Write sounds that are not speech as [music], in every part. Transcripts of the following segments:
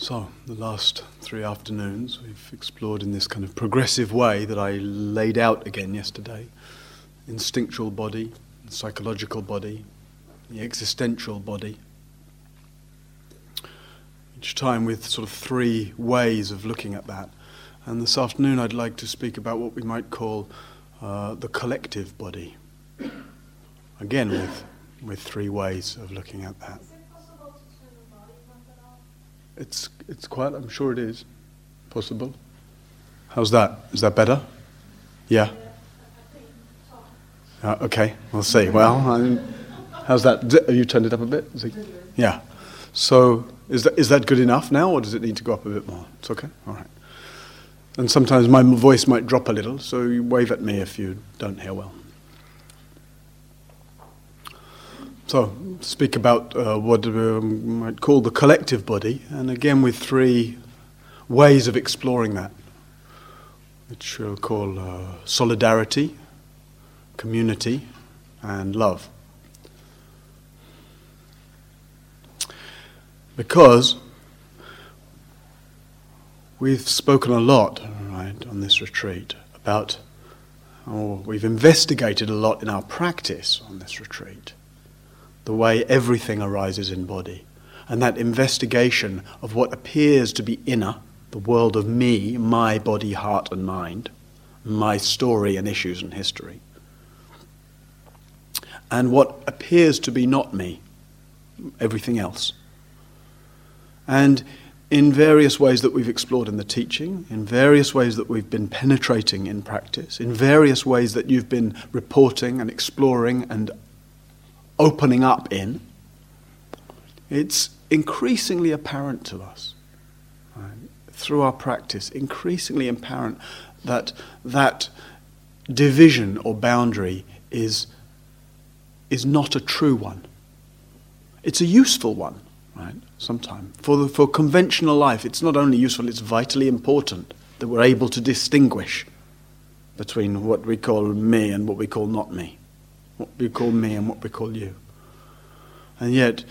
So, the last three afternoons we've explored in this kind of progressive way that I laid out again yesterday instinctual body, psychological body, the existential body. Each time with sort of three ways of looking at that. And this afternoon I'd like to speak about what we might call uh, the collective body. Again, with, with three ways of looking at that. It's, it's quite, I'm sure it is possible. How's that? Is that better? Yeah? Uh, okay, we'll see. Well, I'm, how's that? Have you turned it up a bit? Yeah. So is that, is that good enough now, or does it need to go up a bit more? It's okay? All right. And sometimes my voice might drop a little, so you wave at me if you don't hear well. So, speak about uh, what we might call the collective body, and again with three ways of exploring that, which we'll call uh, solidarity, community, and love. Because we've spoken a lot, right, on this retreat about, or we've investigated a lot in our practice on this retreat the way everything arises in body. And that investigation of what appears to be inner, the world of me, my body, heart, and mind, my story and issues and history, and what appears to be not me, everything else. And in various ways that we've explored in the teaching, in various ways that we've been penetrating in practice, in various ways that you've been reporting and exploring and opening up in, it's increasingly apparent to us right, through our practice, increasingly apparent that that division or boundary is, is not a true one. It's a useful one, right? Sometimes. For, the, for conventional life, it's not only useful, it's vitally important that we're able to distinguish between what we call me and what we call not me what we call me and what we call you. And yet,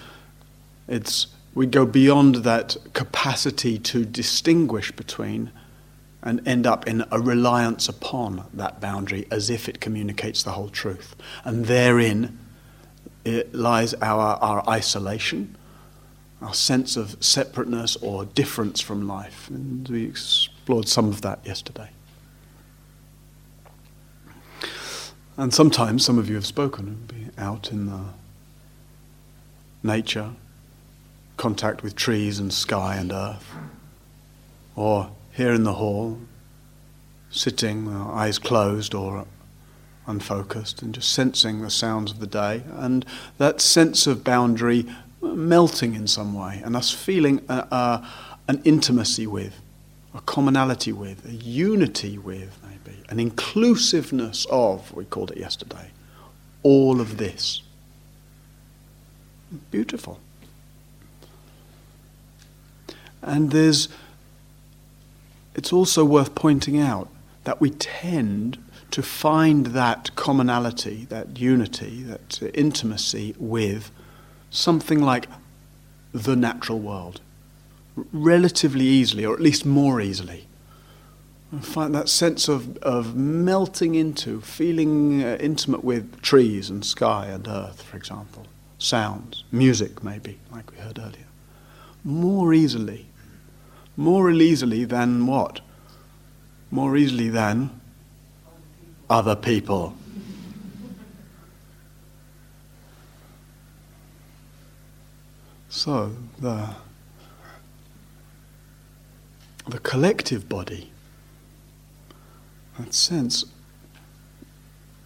it's, we go beyond that capacity to distinguish between and end up in a reliance upon that boundary as if it communicates the whole truth. And therein lies our, our isolation, our sense of separateness or difference from life. And we explored some of that yesterday. And sometimes some of you have spoken, be out in the nature, contact with trees and sky and earth, or here in the hall, sitting, uh, eyes closed or unfocused, and just sensing the sounds of the day, and that sense of boundary uh, melting in some way, and us feeling a, a, an intimacy with, a commonality with, a unity with maybe, an inclusiveness of, we called it yesterday, all of this. Beautiful. And there's, it's also worth pointing out that we tend to find that commonality, that unity, that intimacy with something like the natural world relatively easily, or at least more easily. And find that sense of, of melting into, feeling uh, intimate with trees and sky and earth, for example, sounds, music, maybe, like we heard earlier. More easily. More easily than what? More easily than other people. So, the, the collective body that sense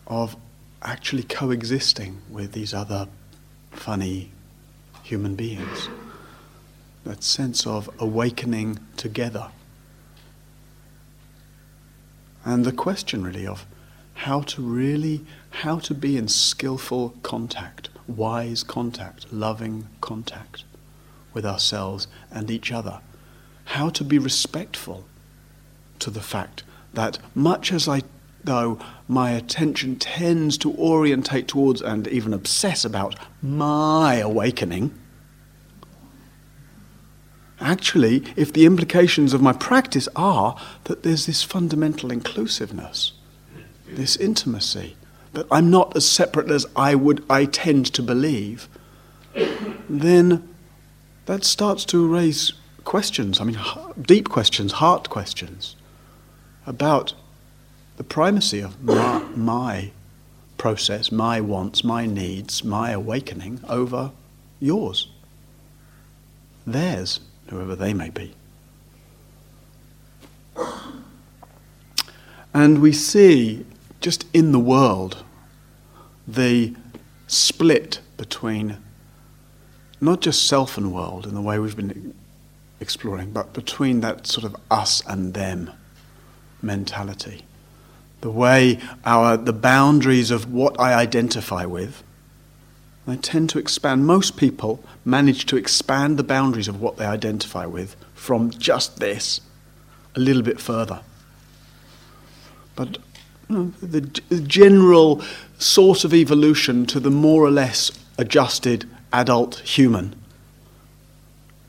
of actually coexisting with these other funny human beings. That sense of awakening together. And the question really of how to really, how to be in skillful contact, wise contact, loving contact with ourselves and each other. How to be respectful to the fact that much as I though my attention tends to orientate towards and even obsess about my awakening, Actually, if the implications of my practice are that there's this fundamental inclusiveness, this intimacy, that I'm not as separate as I would I tend to believe, then that starts to raise questions, I mean deep questions, heart questions about the primacy of my, my process, my wants, my needs, my awakening over yours, theirs, whoever they may be. And we see just in the world the split between not just self and world in the way we've been exploring, but between that sort of us and them mentality. The way our the boundaries of what I identify with they tend to expand. Most people manage to expand the boundaries of what they identify with from just this a little bit further. But you know, the, the general sort of evolution to the more or less adjusted adult human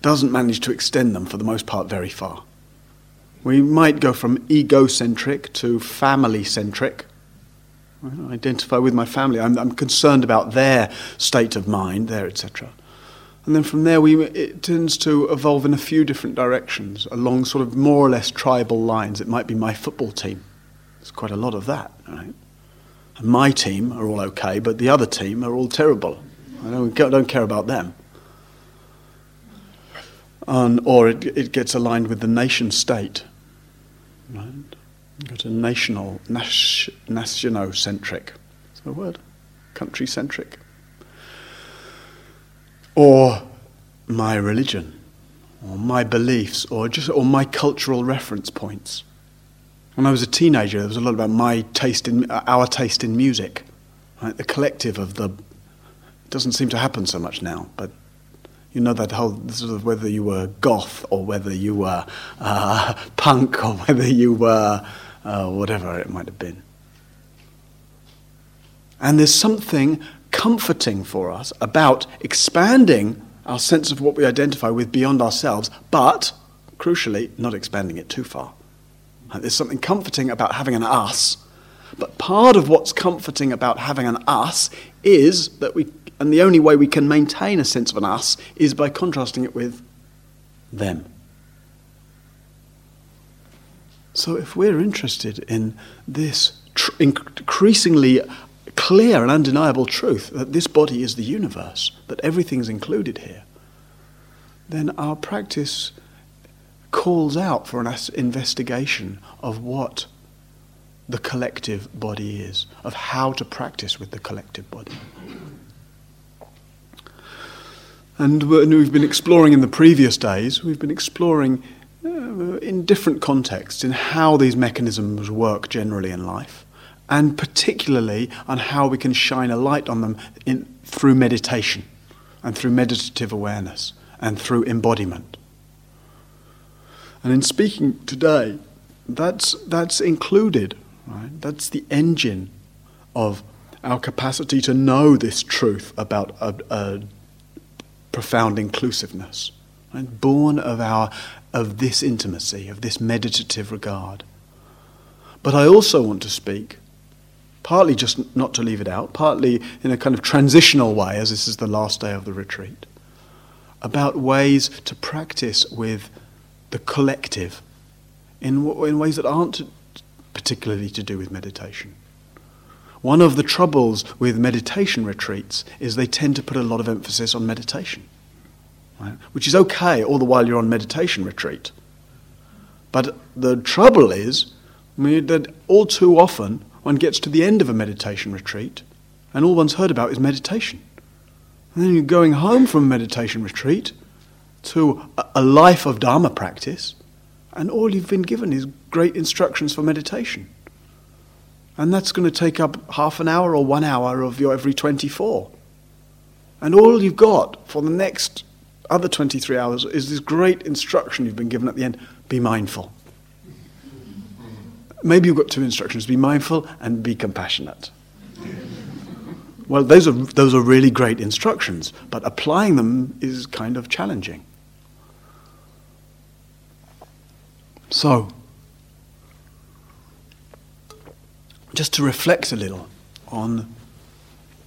doesn't manage to extend them for the most part very far. We might go from egocentric to family centric I identify with my family. I'm, I'm, concerned about their state of mind, their etc. And then from there, we, it tends to evolve in a few different directions along sort of more or less tribal lines. It might be my football team. There's quite a lot of that, right? And my team are all okay, but the other team are all terrible. I don't, don't care about them. Or it, it gets aligned with the nation state. Right? Go to national, nationocentric. Is that a word? Country centric. Or my religion, or my beliefs, or just or my cultural reference points. When I was a teenager, there was a lot about my taste in our taste in music, right? The collective of the. It doesn't seem to happen so much now, but you know that whole sort of whether you were goth or whether you were uh, [laughs] punk or whether you were uh, whatever it might have been. And there's something comforting for us about expanding our sense of what we identify with beyond ourselves, but crucially, not expanding it too far. There's something comforting about having an us, but part of what's comforting about having an us is that we, and the only way we can maintain a sense of an us is by contrasting it with them. So, if we're interested in this tr- increasingly clear and undeniable truth that this body is the universe, that everything's included here, then our practice calls out for an investigation of what the collective body is, of how to practice with the collective body. And we've been exploring in the previous days, we've been exploring uh, in different contexts in how these mechanisms work generally in life, and particularly on how we can shine a light on them in, through meditation and through meditative awareness and through embodiment. And in speaking today, that's, that's included, right? That's the engine of our capacity to know this truth about a, a profound inclusiveness. Right? Born of our of this intimacy, of this meditative regard. But I also want to speak, partly just not to leave it out, partly in a kind of transitional way, as this is the last day of the retreat, about ways to practice with the collective in, in ways that aren't particularly to do with meditation. One of the troubles with meditation retreats is they tend to put a lot of emphasis on meditation right? which is okay all the while you're on meditation retreat. But the trouble is that all too often one gets to the end of a meditation retreat and all one's heard about is meditation. And then you're going home from a meditation retreat to a life of Dharma practice, and all you've been given is great instructions for meditation. And that's going to take up half an hour or one hour of your every 24. And all you've got for the next other 23 hours is this great instruction you've been given at the end be mindful. Maybe you've got two instructions be mindful and be compassionate. Well, those are, those are really great instructions, but applying them is kind of challenging. So, just to reflect a little on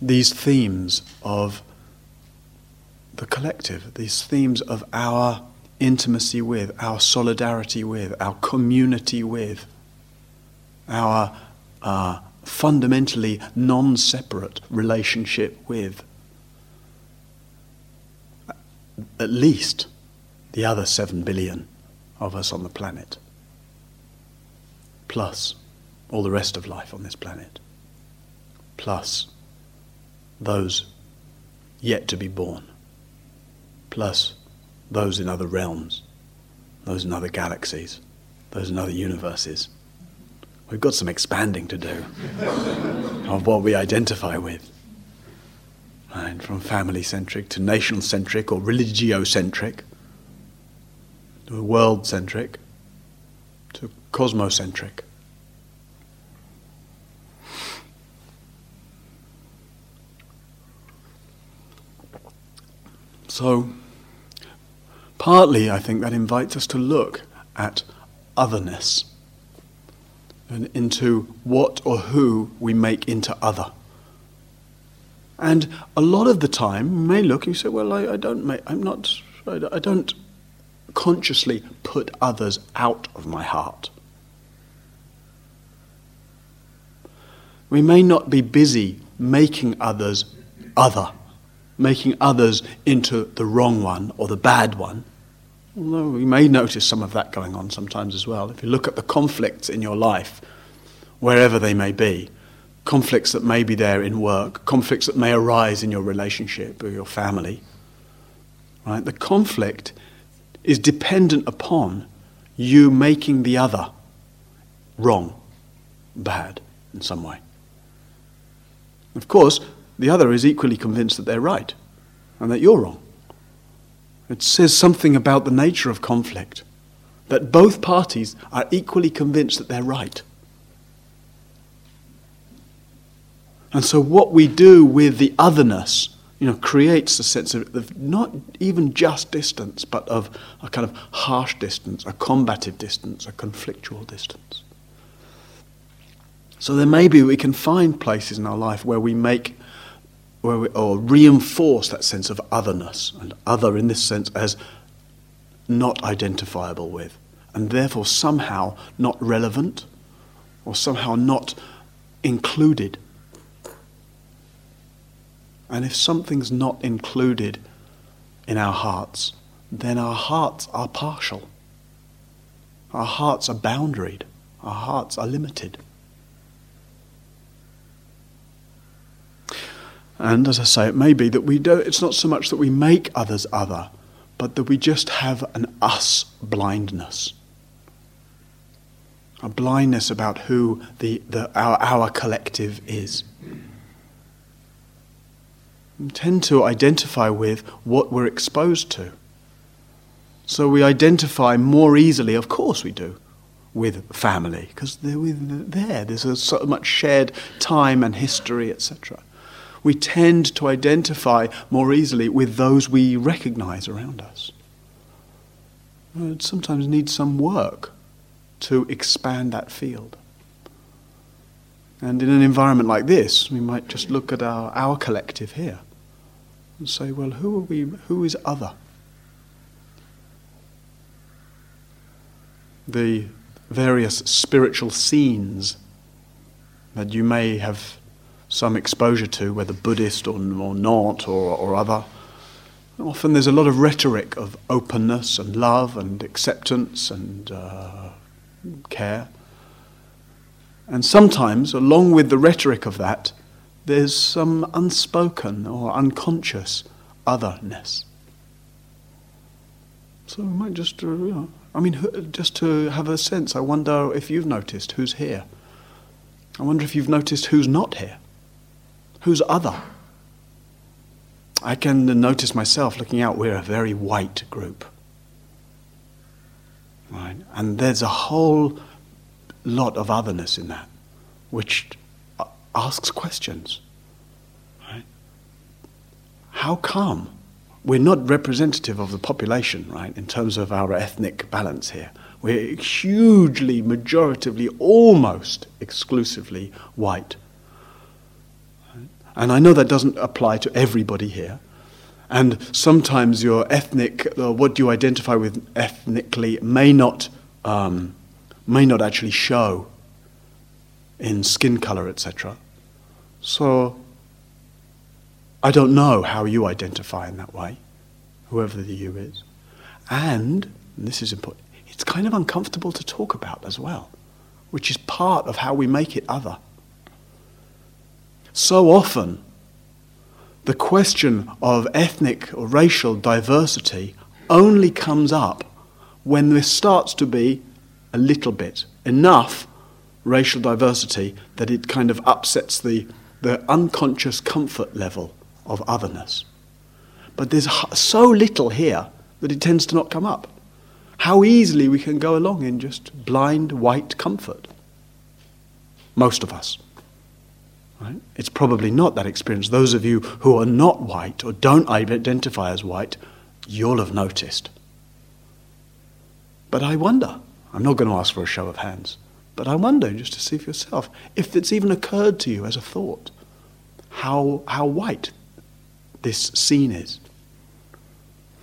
these themes of the collective, these themes of our intimacy with, our solidarity with, our community with, our uh, fundamentally non separate relationship with. At least the other seven billion of us on the planet, plus all the rest of life on this planet, plus those yet to be born, plus those in other realms, those in other galaxies, those in other universes. We've got some expanding to do [laughs] of what we identify with. Right? From family centric to nation centric or religio centric to world centric to cosmocentric. So, partly I think that invites us to look at otherness and into what or who we make into other. And a lot of the time, you may look and you say, "Well, I, I don't make, I'm not, I, I don't consciously put others out of my heart." We may not be busy making others other making others into the wrong one or the bad one. Although we may notice some of that going on sometimes as well. If you look at the conflicts in your life, wherever they may be, conflicts that may be there in work, conflicts that may arise in your relationship or your family, right? The conflict is dependent upon you making the other wrong, bad in some way. Of course, the other is equally convinced that they're right and that you're wrong. It says something about the nature of conflict that both parties are equally convinced that they're right. And so, what we do with the otherness, you know, creates a sense of, of not even just distance, but of a kind of harsh distance, a combative distance, a conflictual distance. So, there may be we can find places in our life where we make where we, or reinforce that sense of otherness, and other in this sense as not identifiable with, and therefore somehow not relevant, or somehow not included. And if something's not included in our hearts, then our hearts are partial. Our hearts are boundaried. Our hearts are limited. And as I say, it may be that we don't, it's not so much that we make others other, but that we just have an us blindness. A blindness about who the, the, our, our collective is. We tend to identify with what we're exposed to. So we identify more easily, of course we do, with family, because they're there. There's so much shared time and history, etc we tend to identify more easily with those we recognize around us. It sometimes needs some work to expand that field. And in an environment like this, we might just look at our, our collective here and say, well, who are we, who is other? The various spiritual scenes that you may have some exposure to, whether Buddhist or, or not or, or other. Often there's a lot of rhetoric of openness and love and acceptance and uh, care. And sometimes, along with the rhetoric of that, there's some unspoken or unconscious otherness. So we might just, uh, you know, I mean, just to have a sense, I wonder if you've noticed who's here. I wonder if you've noticed who's not here who's other. I can notice myself looking out, we're a very white group. Right? And there's a whole lot of otherness in that, which asks questions. Right? How come we're not representative of the population, right, in terms of our ethnic balance here. We're hugely, majoritively, almost exclusively white. And I know that doesn't apply to everybody here. And sometimes your ethnic, uh, what you identify with ethnically, may not, um, may not actually show in skin color, etc. So I don't know how you identify in that way, whoever the you is. And, and this is important, it's kind of uncomfortable to talk about as well, which is part of how we make it other. So often, the question of ethnic or racial diversity only comes up when there starts to be a little bit, enough racial diversity that it kind of upsets the, the unconscious comfort level of otherness. But there's so little here that it tends to not come up. How easily we can go along in just blind white comfort. Most of us. Right? It's probably not that experience. Those of you who are not white or don't identify as white, you'll have noticed. But I wonder, I'm not going to ask for a show of hands, but I wonder just to see for yourself if it's even occurred to you as a thought how, how white this scene is.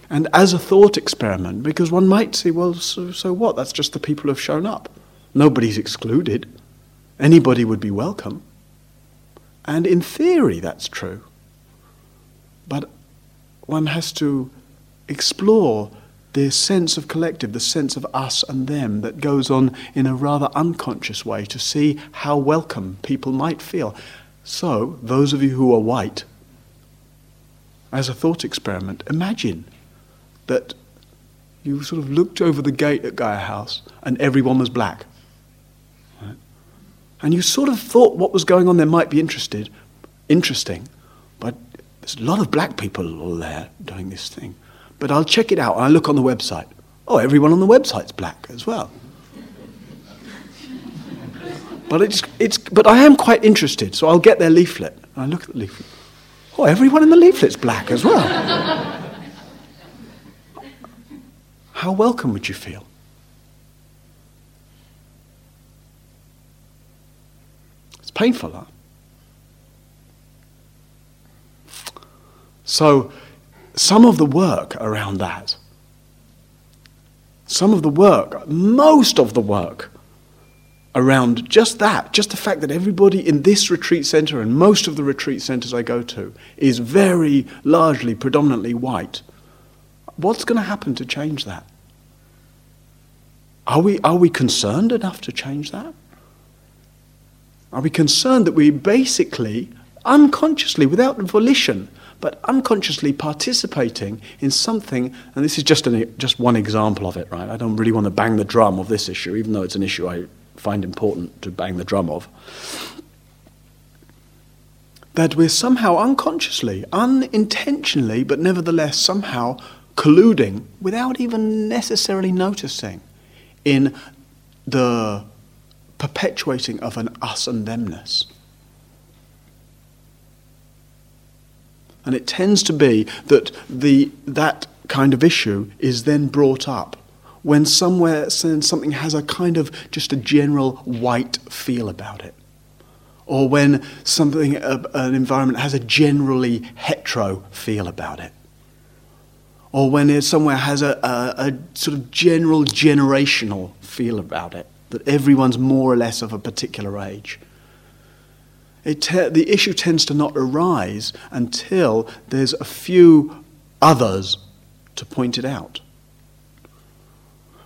And as a thought experiment, because one might say, well, so, so what? That's just the people who have shown up. Nobody's excluded. Anybody would be welcome. And in theory, that's true. But one has to explore the sense of collective, the sense of us and them that goes on in a rather unconscious way to see how welcome people might feel. So, those of you who are white, as a thought experiment, imagine that you sort of looked over the gate at Gaia House and everyone was black and you sort of thought what was going on there might be interested, interesting, but there's a lot of black people all there doing this thing. But I'll check it out, I look on the website. Oh, everyone on the website's black as well. but it's, it's, but I am quite interested, so I'll get their leaflet. I look at the leaflet. Oh, everyone in the leaflet's black as well. How welcome would you feel? Painful, huh? So, some of the work around that, some of the work, most of the work around just that, just the fact that everybody in this retreat center and most of the retreat centers I go to is very largely, predominantly white. What's going to happen to change that? Are we, are we concerned enough to change that? Are we concerned that we basically, unconsciously, without volition, but unconsciously participating in something, and this is just, an, just one example of it, right? I don't really want to bang the drum of this issue, even though it's an issue I find important to bang the drum of. That we're somehow unconsciously, unintentionally, but nevertheless somehow colluding without even necessarily noticing in the perpetuating of an us and themness. And it tends to be that the, that kind of issue is then brought up when somewhere something has a kind of just a general white feel about it. Or when something, uh, an environment has a generally hetero feel about it. Or when it somewhere has a, a, a sort of general generational feel about it that everyone's more or less of a particular age. Te- the issue tends to not arise until there's a few others to point it out.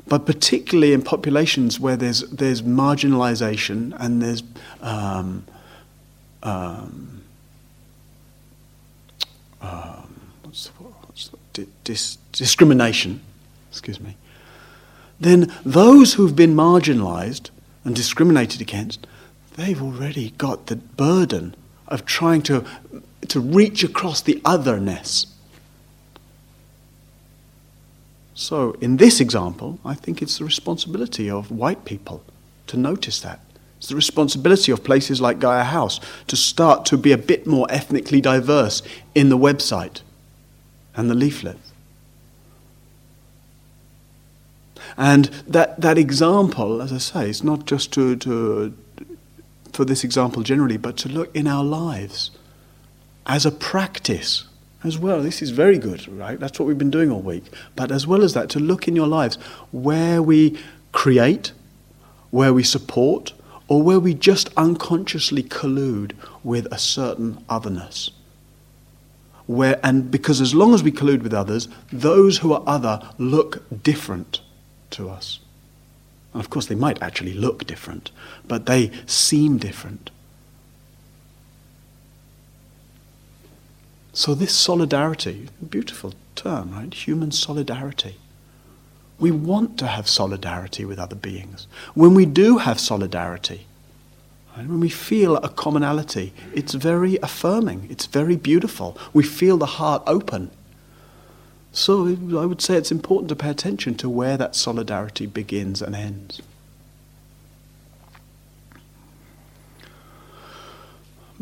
But particularly in populations where there's, there's marginalization and there's um, um, um, what's the, what's the, dis- discrimination, excuse me, then those who've been marginalized and discriminated against, they've already got the burden of trying to, to reach across the otherness. So, in this example, I think it's the responsibility of white people to notice that. It's the responsibility of places like Gaia House to start to be a bit more ethnically diverse in the website and the leaflet. And that, that example, as I say, is not just to, to, for this example generally, but to look in our lives as a practice as well. This is very good, right? That's what we've been doing all week. But as well as that, to look in your lives where we create, where we support, or where we just unconsciously collude with a certain otherness. Where, and because as long as we collude with others, those who are other look different to us. And of course, they might actually look different, but they seem different. So, this solidarity, beautiful term, right? Human solidarity. We want to have solidarity with other beings. When we do have solidarity, right, when we feel a commonality, it's very affirming, it's very beautiful. We feel the heart open. So I would say it's important to pay attention to where that solidarity begins and ends.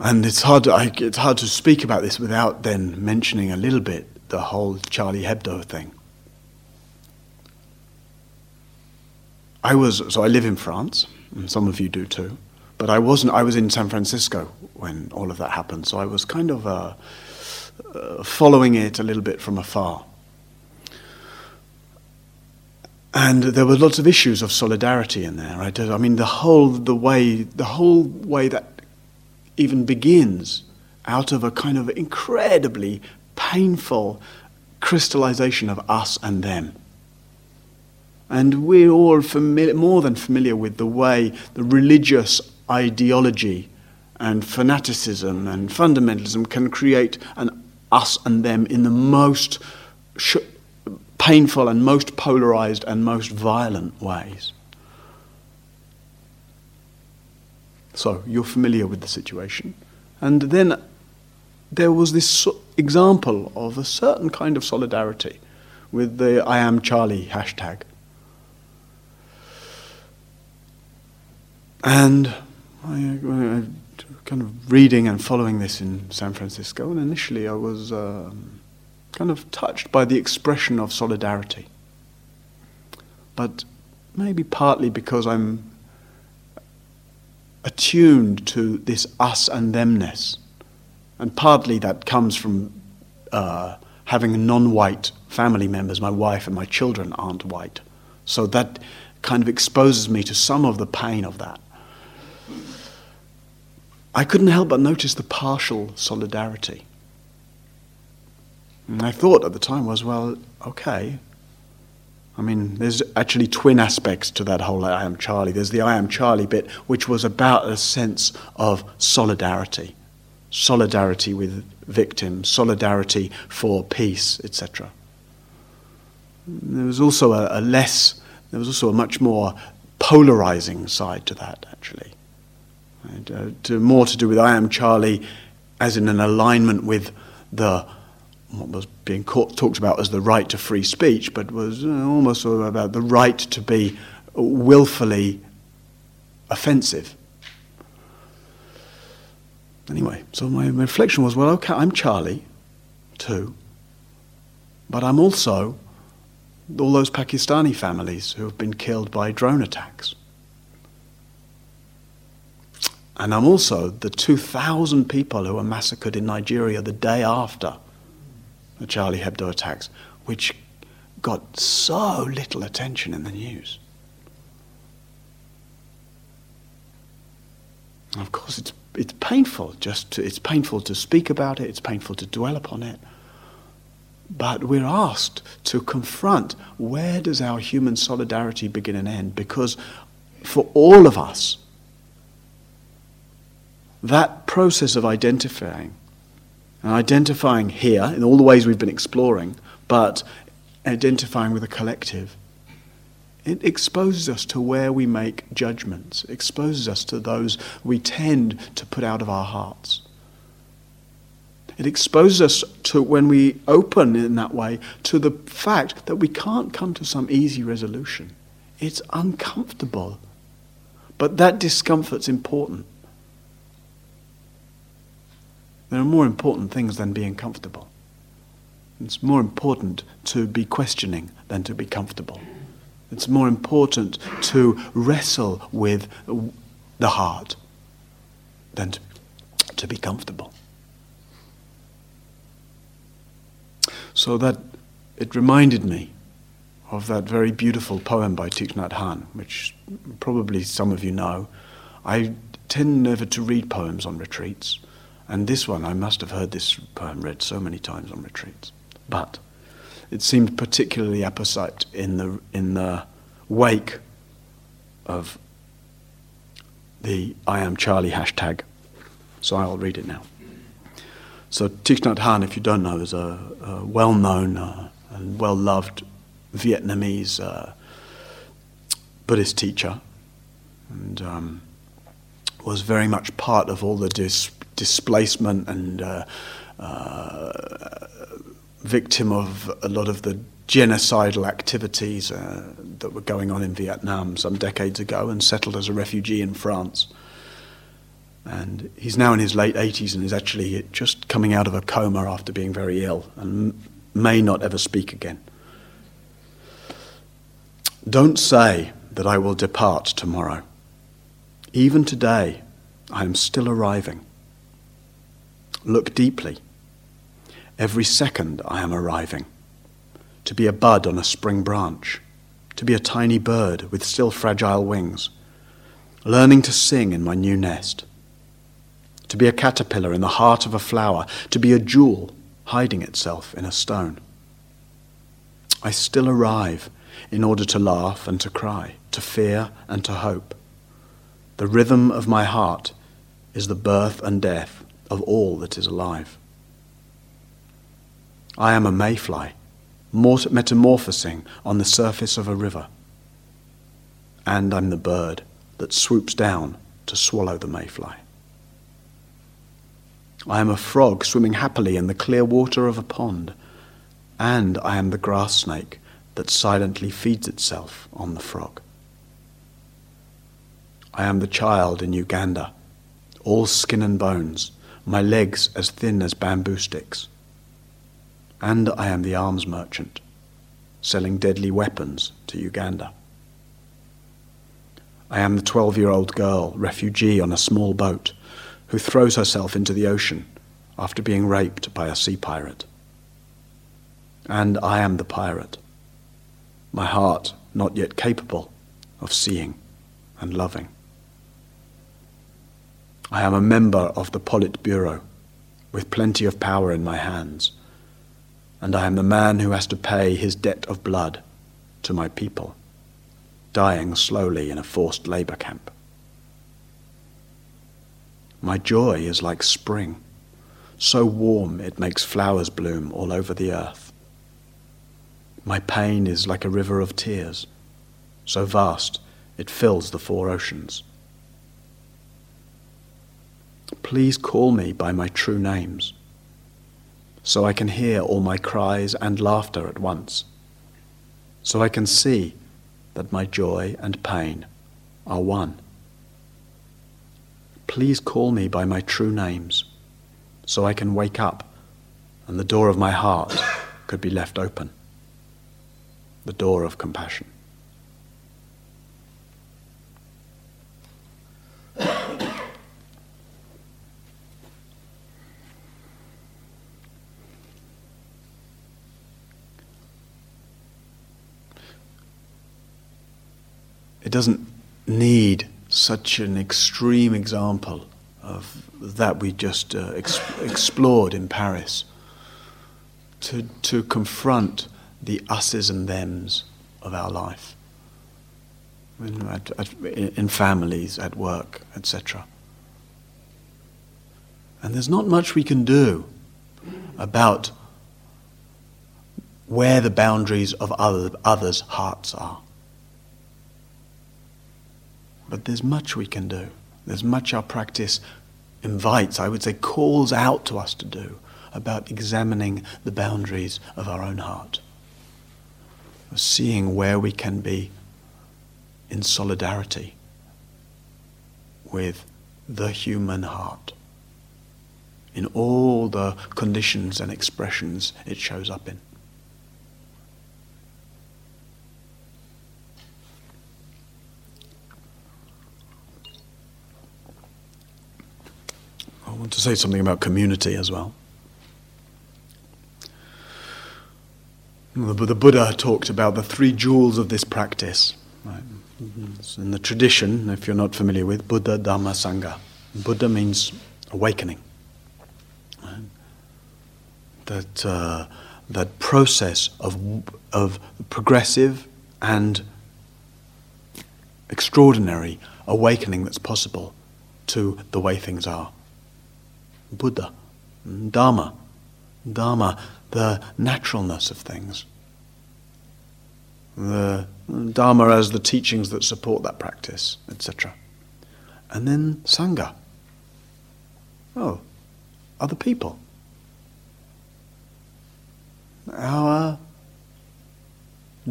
And it's hard, to, it's hard to speak about this without then mentioning a little bit the whole Charlie Hebdo thing. I was so I live in France, and some of you do too. But I wasn't. I was in San Francisco when all of that happened, so I was kind of uh, uh, following it a little bit from afar. And there were lots of issues of solidarity in there. Right? I mean, the whole the way the whole way that even begins out of a kind of incredibly painful crystallization of us and them. And we're all more than familiar with the way the religious ideology and fanaticism and fundamentalism can create an us and them in the most sh- painful and most polarized and most violent ways. So you're familiar with the situation. And then there was this example of a certain kind of solidarity with the I am Charlie hashtag. And I, I, kind of reading and following this in San Francisco, and initially I was um, kind of touched by the expression of solidarity. But maybe partly because I'm attuned to this us and themness, and partly that comes from uh, having non white family members. My wife and my children aren't white. So that kind of exposes me to some of the pain of that. I couldn't help but notice the partial solidarity. And I thought at the time was, well, okay. I mean, there's actually twin aspects to that whole I am Charlie. There's the I am Charlie bit, which was about a sense of solidarity solidarity with victims, solidarity for peace, etc. There was also a, a less, there was also a much more polarizing side to that, actually. Uh, to, more to do with I am Charlie as in an alignment with the what was being caught, talked about as the right to free speech, but was uh, almost sort of about the right to be willfully offensive. Anyway, so my reflection was well, okay, I'm Charlie too, but I'm also all those Pakistani families who have been killed by drone attacks. And I'm also the 2,000 people who were massacred in Nigeria the day after the Charlie Hebdo attacks, which got so little attention in the news. of course, it's, it's painful. Just to, it's painful to speak about it. It's painful to dwell upon it. But we're asked to confront where does our human solidarity begin and end? Because for all of us, that process of identifying, and identifying here in all the ways we've been exploring, but identifying with a collective, it exposes us to where we make judgments, exposes us to those we tend to put out of our hearts. It exposes us to, when we open in that way, to the fact that we can't come to some easy resolution. It's uncomfortable. But that discomfort's important. There are more important things than being comfortable. It's more important to be questioning than to be comfortable. It's more important to wrestle with the heart than to, be comfortable. So that it reminded me of that very beautiful poem by Thich Nhat Hanh, which probably some of you know. I tend never to read poems on retreats, and this one, I must have heard this poem read so many times on retreats. But it seemed particularly apposite in the, in the wake of the I am Charlie hashtag. So I'll read it now. So Thich Nhat Hanh, if you don't know, is a, a well-known uh, and well-loved Vietnamese uh, Buddhist teacher, and um, was very much part of all the dis- displacement and uh, uh, victim of a lot of the genocidal activities uh, that were going on in Vietnam some decades ago, and settled as a refugee in France. And he's now in his late 80s and is actually just coming out of a coma after being very ill and may not ever speak again. Don't say that I will depart tomorrow. Even today, I am still arriving. Look deeply. Every second, I am arriving. To be a bud on a spring branch, to be a tiny bird with still fragile wings, learning to sing in my new nest to be a caterpillar in the heart of a flower, to be a jewel hiding itself in a stone. I still arrive in order to laugh and to cry, to fear and to hope. The rhythm of my heart is the birth and death of all that is alive. I am a mayfly, metamorphosing on the surface of a river. And I'm the bird that swoops down to swallow the mayfly. I am a frog swimming happily in the clear water of a pond, and I am the grass snake that silently feeds itself on the frog. I am the child in Uganda, all skin and bones, my legs as thin as bamboo sticks. And I am the arms merchant, selling deadly weapons to Uganda. I am the 12 year old girl, refugee on a small boat who throws herself into the ocean after being raped by a sea pirate. And I am the pirate, my heart not yet capable of seeing and loving. I am a member of the Politburo with plenty of power in my hands, and I am the man who has to pay his debt of blood to my people, dying slowly in a forced labor camp. My joy is like spring, so warm it makes flowers bloom all over the earth. My pain is like a river of tears, so vast it fills the four oceans. Please call me by my true names, so I can hear all my cries and laughter at once, so I can see that my joy and pain are one. Please call me by my true names so I can wake up and the door of my heart could be left open. The door of compassion. It doesn't need such an extreme example of that we just uh, ex- explored in Paris to, to confront the us's and them's of our life in, at, at, in families, at work, etc. And there's not much we can do about where the boundaries of other, others' hearts are. But there's much we can do. There's much our practice invites, I would say, calls out to us to do about examining the boundaries of our own heart, of seeing where we can be in solidarity with the human heart, in all the conditions and expressions it shows up in. Want to say something about community as well. The Buddha talked about the three jewels of this practice. Right? In the tradition, if you're not familiar with Buddha, Dhamma, Sangha, Buddha means awakening. Right? That, uh, that process of, of progressive and extraordinary awakening that's possible to the way things are. Buddha, Dharma, Dharma, the naturalness of things. The Dharma as the teachings that support that practice, etc. And then Sangha. Oh, other people. Our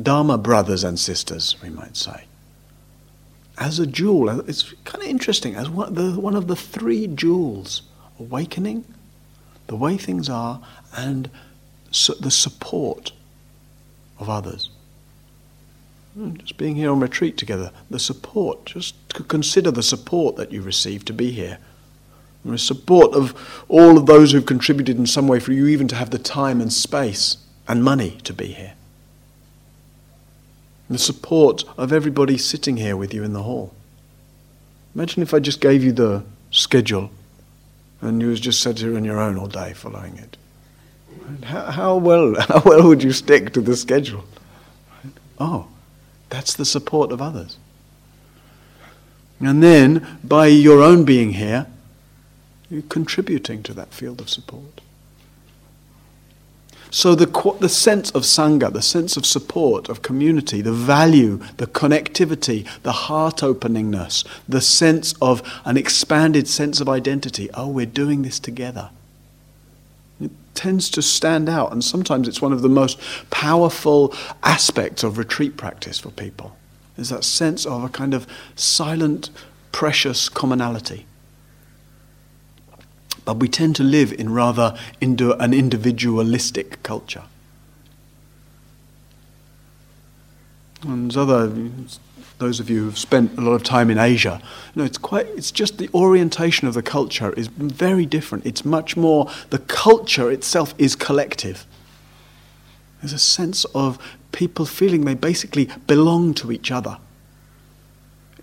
Dharma brothers and sisters, we might say. As a jewel, it's kind of interesting, as one, the, one of the three jewels awakening, the way things are, and su- the support of others. Hmm, just being here on retreat together, the support, just to consider the support that you receive to be here. The support of all of those who've contributed in some way for you even to have the time and space and money to be here. The support of everybody sitting here with you in the hall. Imagine if I just gave you the schedule and you just sat here on your own all day following it. How, how, well, [laughs] how well would you stick to the schedule? Oh, that's the support of others. And then, by your own being here, you're contributing to that field of support. So the, the sense of Sangha, the sense of support, of community, the value, the connectivity, the heart openingness, the sense of an expanded sense of identity. Oh, we're doing this together. It tends to stand out, and sometimes it's one of the most powerful aspects of retreat practice for people. Is that sense of a kind of silent, precious commonality. But we tend to live in rather an individualistic culture. And other, those of you who've spent a lot of time in Asia, you know, it's quite, it's just the orientation of the culture is very different. It's much more, the culture itself is collective. There's a sense of people feeling they basically belong to each other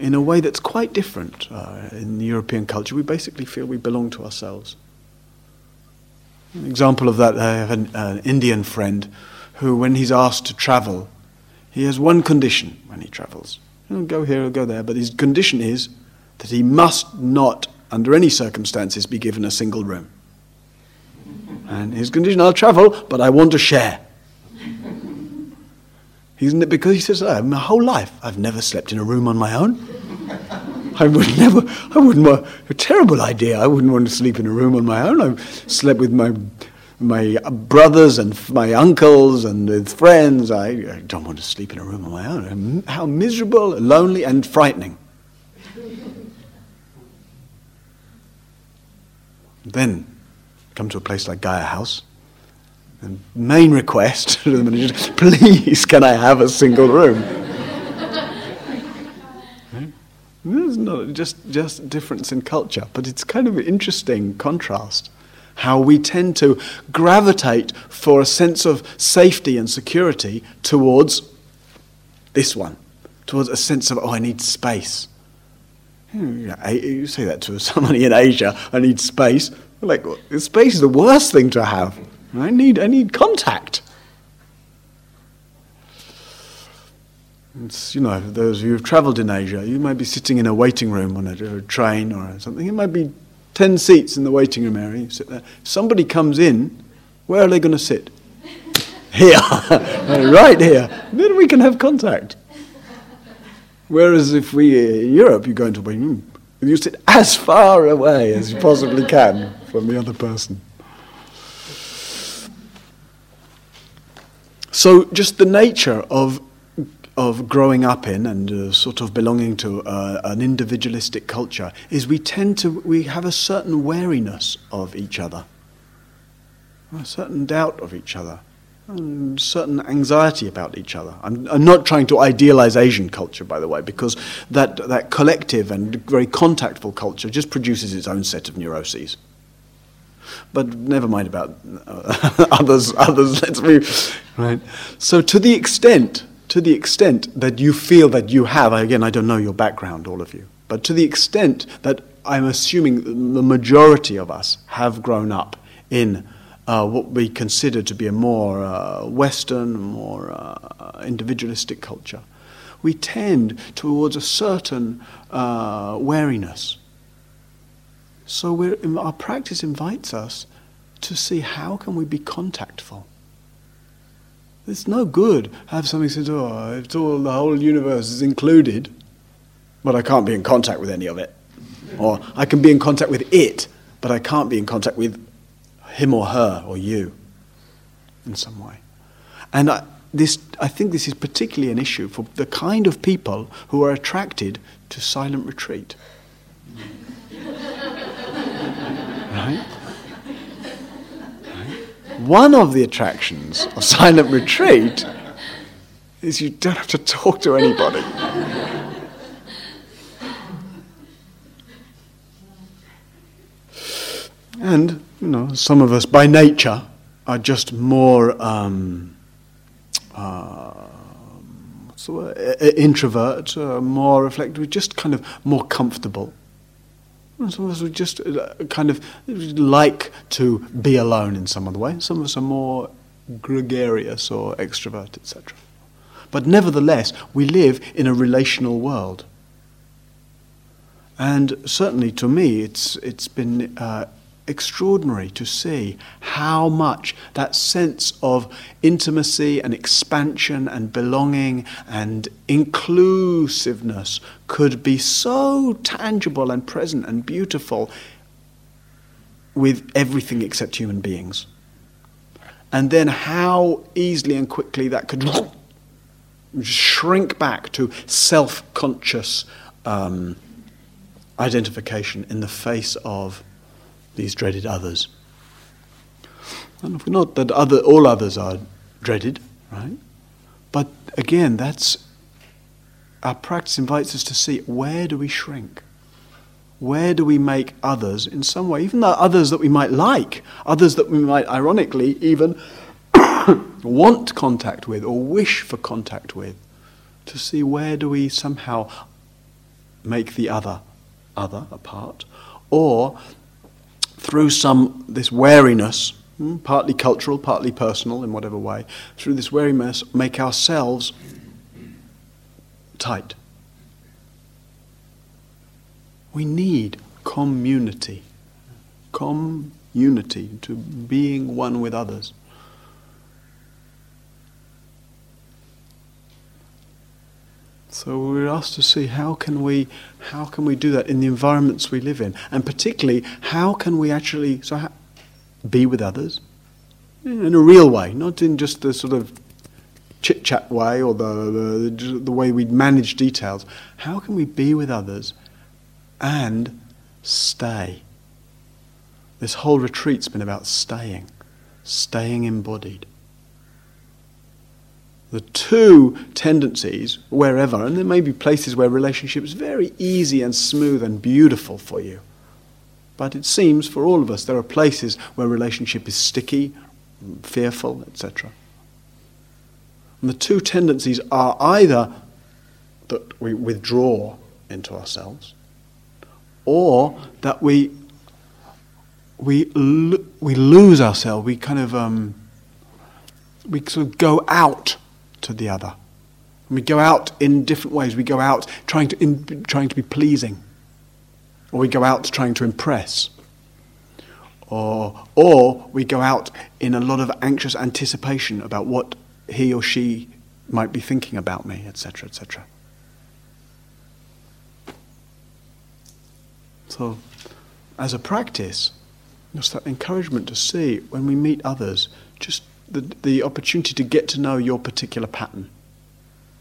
in a way that's quite different uh, in European culture. We basically feel we belong to ourselves. An example of that, I have an, an Indian friend who, when he's asked to travel, he has one condition when he travels. He'll go here or go there, but his condition is that he must not, under any circumstances, be given a single room. And his condition, I'll travel, but I want to share. He's, because he says, oh, my whole life I've never slept in a room on my own. I would never, I wouldn't want, a terrible idea. I wouldn't want to sleep in a room on my own. I slept with my, my brothers and my uncles and with friends. I, I don't want to sleep in a room on my own. How miserable, lonely, and frightening. Then come to a place like Gaia House the main request [laughs] to the manager, please, can I have a single room? Hmm? It's not just, just difference in culture, but it's kind of an interesting contrast. How we tend to gravitate for a sense of safety and security towards this one, towards a sense of, oh, I need space. Hmm, you say that to somebody in Asia, I need space. Like, space is the worst thing to have. I need, I need contact. It's, you know, those of you who've travelled in Asia, you might be sitting in a waiting room on a, a train or something. It might be 10 seats in the waiting room area. You sit there. Somebody comes in, where are they going to sit? [laughs] Here, [laughs] right here. Then we can have contact. Whereas if we, in Europe, you go into a waiting room, you sit as far away as you possibly can from the other person. So, just the nature of, of growing up in and uh, sort of belonging to uh, an individualistic culture is we tend to we have a certain wariness of each other, a certain doubt of each other, and certain anxiety about each other. I'm, I'm not trying to idealize Asian culture, by the way, because that that collective and very contactful culture just produces its own set of neuroses. But never mind about uh, [laughs] others. Others. Let's move. Right. So to the extent to the extent that you feel that you have, again, I don't know your background, all of you, but to the extent that I'm assuming the majority of us have grown up in uh, what we consider to be a more uh, Western, more uh, individualistic culture, we tend towards a certain uh, wariness. So our practice invites us to see how can we be contactful it's no good have something says, oh, it's all the whole universe is included, but I can't be in contact with any of it. Or I can be in contact with it, but I can't be in contact with him or her or you in some way. And I, this, I think this is particularly an issue for the kind of people who are attracted to silent retreat. Right? One of the attractions of silent retreat is you don't have to talk to anybody. and, you know, some of us by nature are just more um, uh, introvert, uh, more reflective, just kind of more comfortable some of us would just uh, kind of like to be alone in some other way. Some of us are more gregarious or extrovert, etc. But nevertheless, we live in a relational world. And certainly to me, it's, it's been uh, extraordinary to see how much that sense of intimacy and expansion and belonging and inclusiveness could be so tangible and present and beautiful with everything except human beings. And then how easily and quickly that could [laughs] shrink back to self conscious um, identification in the face of these dreaded others. And if not that other, all others are dreaded, right? But again, that's our practice invites us to see where do we shrink? Where do we make others, in some way, even though others that we might like, others that we might ironically even [coughs] want contact with or wish for contact with, to see where do we somehow make the other other apart, or through some this wariness, hmm, partly cultural, partly personal, in whatever way, through this wariness, make ourselves tight. We need community, community to being one with others. So we're asked to see how can we how can we do that in the environments we live in, and particularly how can we actually so how, be with others in a real way, not in just the sort of chit chat way or the, the the way we manage details. How can we be with others and stay? This whole retreat's been about staying, staying embodied the two tendencies wherever, and there may be places where relationship is very easy and smooth and beautiful for you. But it seems for all of us there are places where relationship is sticky, fearful, etc. And the two tendencies are either that we withdraw into ourselves, or that we we we lose ourselves. We kind of um, we sort of go out to the other. We go out in different ways. We go out trying to, in, trying to be pleasing, or we go out trying to impress, or, or we go out in a lot of anxious anticipation about what he or she might be thinking about me, etc., etc. So, as a practice, just that encouragement to see when we meet others, just the, the opportunity to get to know your particular pattern.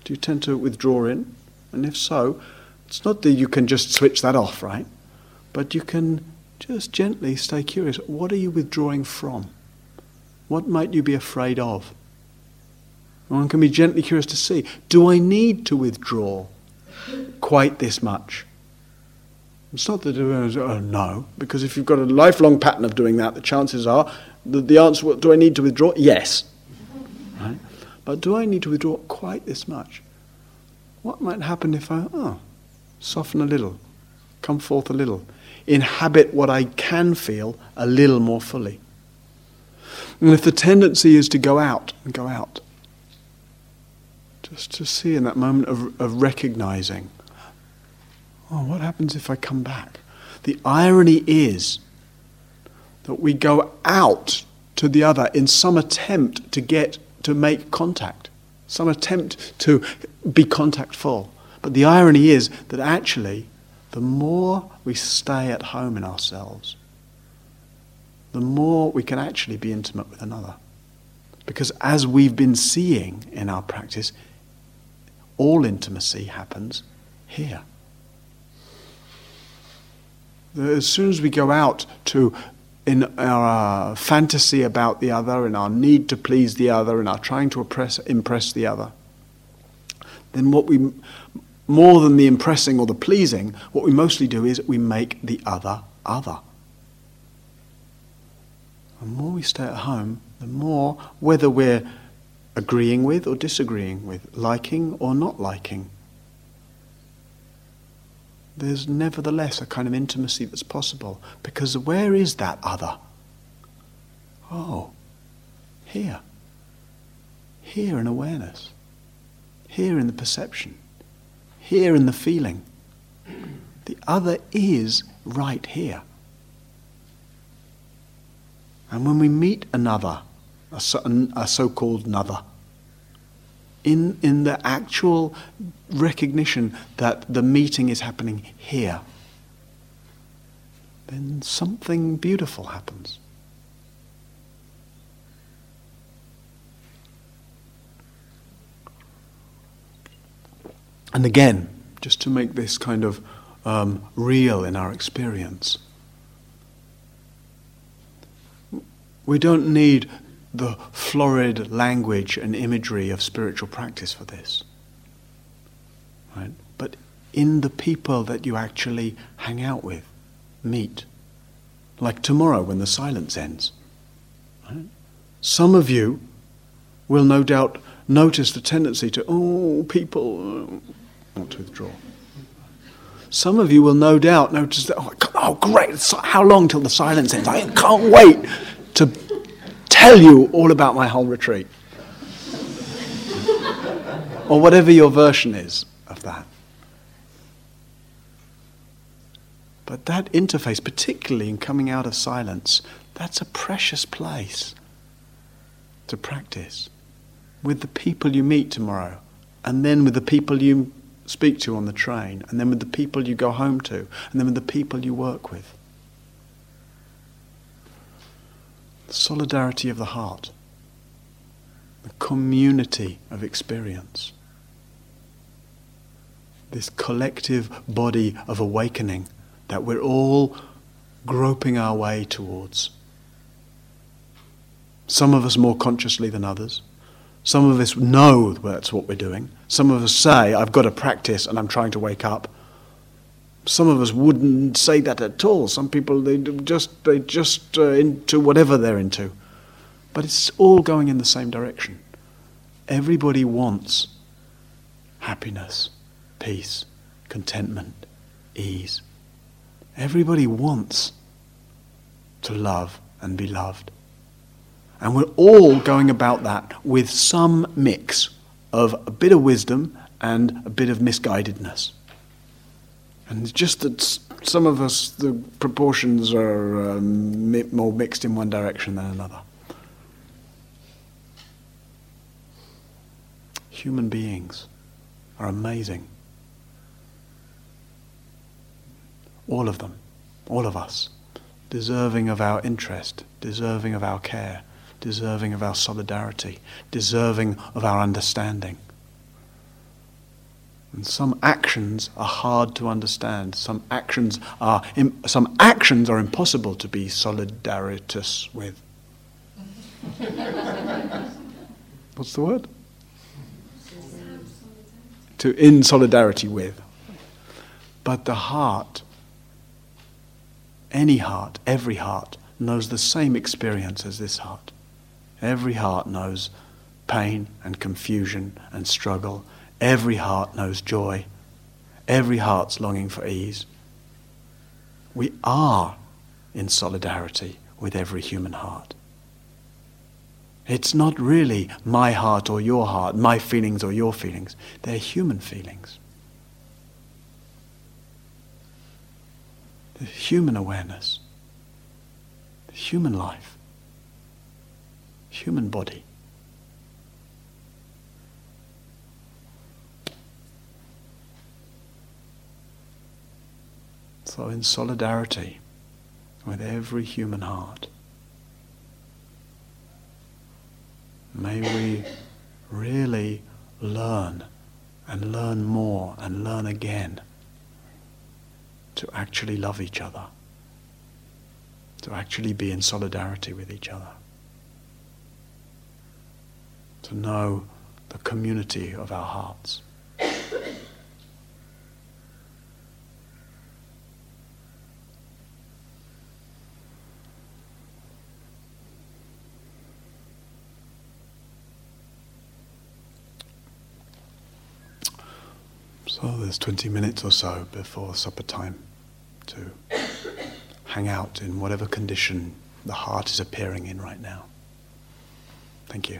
Do you tend to withdraw in? And if so, it's not that you can just switch that off, right? But you can just gently stay curious. What are you withdrawing from? What might you be afraid of? One can be gently curious to see do I need to withdraw quite this much? It's not that, oh no, because if you've got a lifelong pattern of doing that, the chances are that the answer, do I need to withdraw? Yes. Right? But do I need to withdraw quite this much? What might happen if I, oh, soften a little, come forth a little, inhabit what I can feel a little more fully? And if the tendency is to go out and go out, just to see in that moment of, of recognizing, oh, what happens if I come back? The irony is that we go out to the other in some attempt to get to make contact, some attempt to be contactful. But the irony is that actually, the more we stay at home in ourselves, the more we can actually be intimate with another. Because as we've been seeing in our practice, all intimacy happens here. As soon as we go out to in our uh, fantasy about the other, in our need to please the other, in our trying to oppress, impress the other, then what we, more than the impressing or the pleasing, what we mostly do is we make the other other. The more we stay at home, the more, whether we're agreeing with or disagreeing with, liking or not liking, there's nevertheless a kind of intimacy that's possible. Because where is that other? Oh, here. Here in awareness. Here in the perception. Here in the feeling. The other is right here. And when we meet another, a so called another, in, in the actual recognition that the meeting is happening here, then something beautiful happens. And again, just to make this kind of um, real in our experience, we don't need the florid language and imagery of spiritual practice for this. Right? But in the people that you actually hang out with, meet. Like tomorrow when the silence ends. Right? Some of you will no doubt notice the tendency to, oh, people uh, want to withdraw. Some of you will no doubt notice that, oh, oh great, how long till the silence ends? I can't wait to tell you all about my whole retreat. or whatever your version is of that. But that interface, particularly in coming out of silence, that's a precious place to practice with the people you meet tomorrow, and then with the people you speak to on the train, and then with the people you go home to, and then with the people you work with. The solidarity of the heart, the community of experience, this collective body of awakening that we're all groping our way towards. Some of us more consciously than others. Some of us know that's what we're doing. Some of us say, I've got to practice and I'm trying to wake up. Some of us wouldn't say that at all. Some people they just they just uh, into whatever they're into, but it's all going in the same direction. Everybody wants happiness, peace, contentment, ease. Everybody wants to love and be loved. And we're all going about that with some mix of a bit of wisdom and a bit of misguidedness. And just that some of us, the proportions are um, more mixed in one direction than another. Human beings are amazing. All of them, all of us, deserving of our interest, deserving of our care, deserving of our solidarity, deserving of our understanding. And some actions are hard to understand. Some actions are Im- some actions are impossible to be solidaritous with. [laughs] What's the word? To in solidarity with. But the heart, any heart, every heart, knows the same experience as this heart. Every heart knows pain and confusion and struggle. Every heart knows joy. Every heart's longing for ease. We are in solidarity with every human heart. It's not really my heart or your heart, my feelings or your feelings. They're human feelings. The human awareness, the human life, human body. So, in solidarity with every human heart, may we really learn and learn more and learn again to actually love each other, to actually be in solidarity with each other, to know the community of our hearts. So there's 20 minutes or so before supper time to hang out in whatever condition the heart is appearing in right now. Thank you.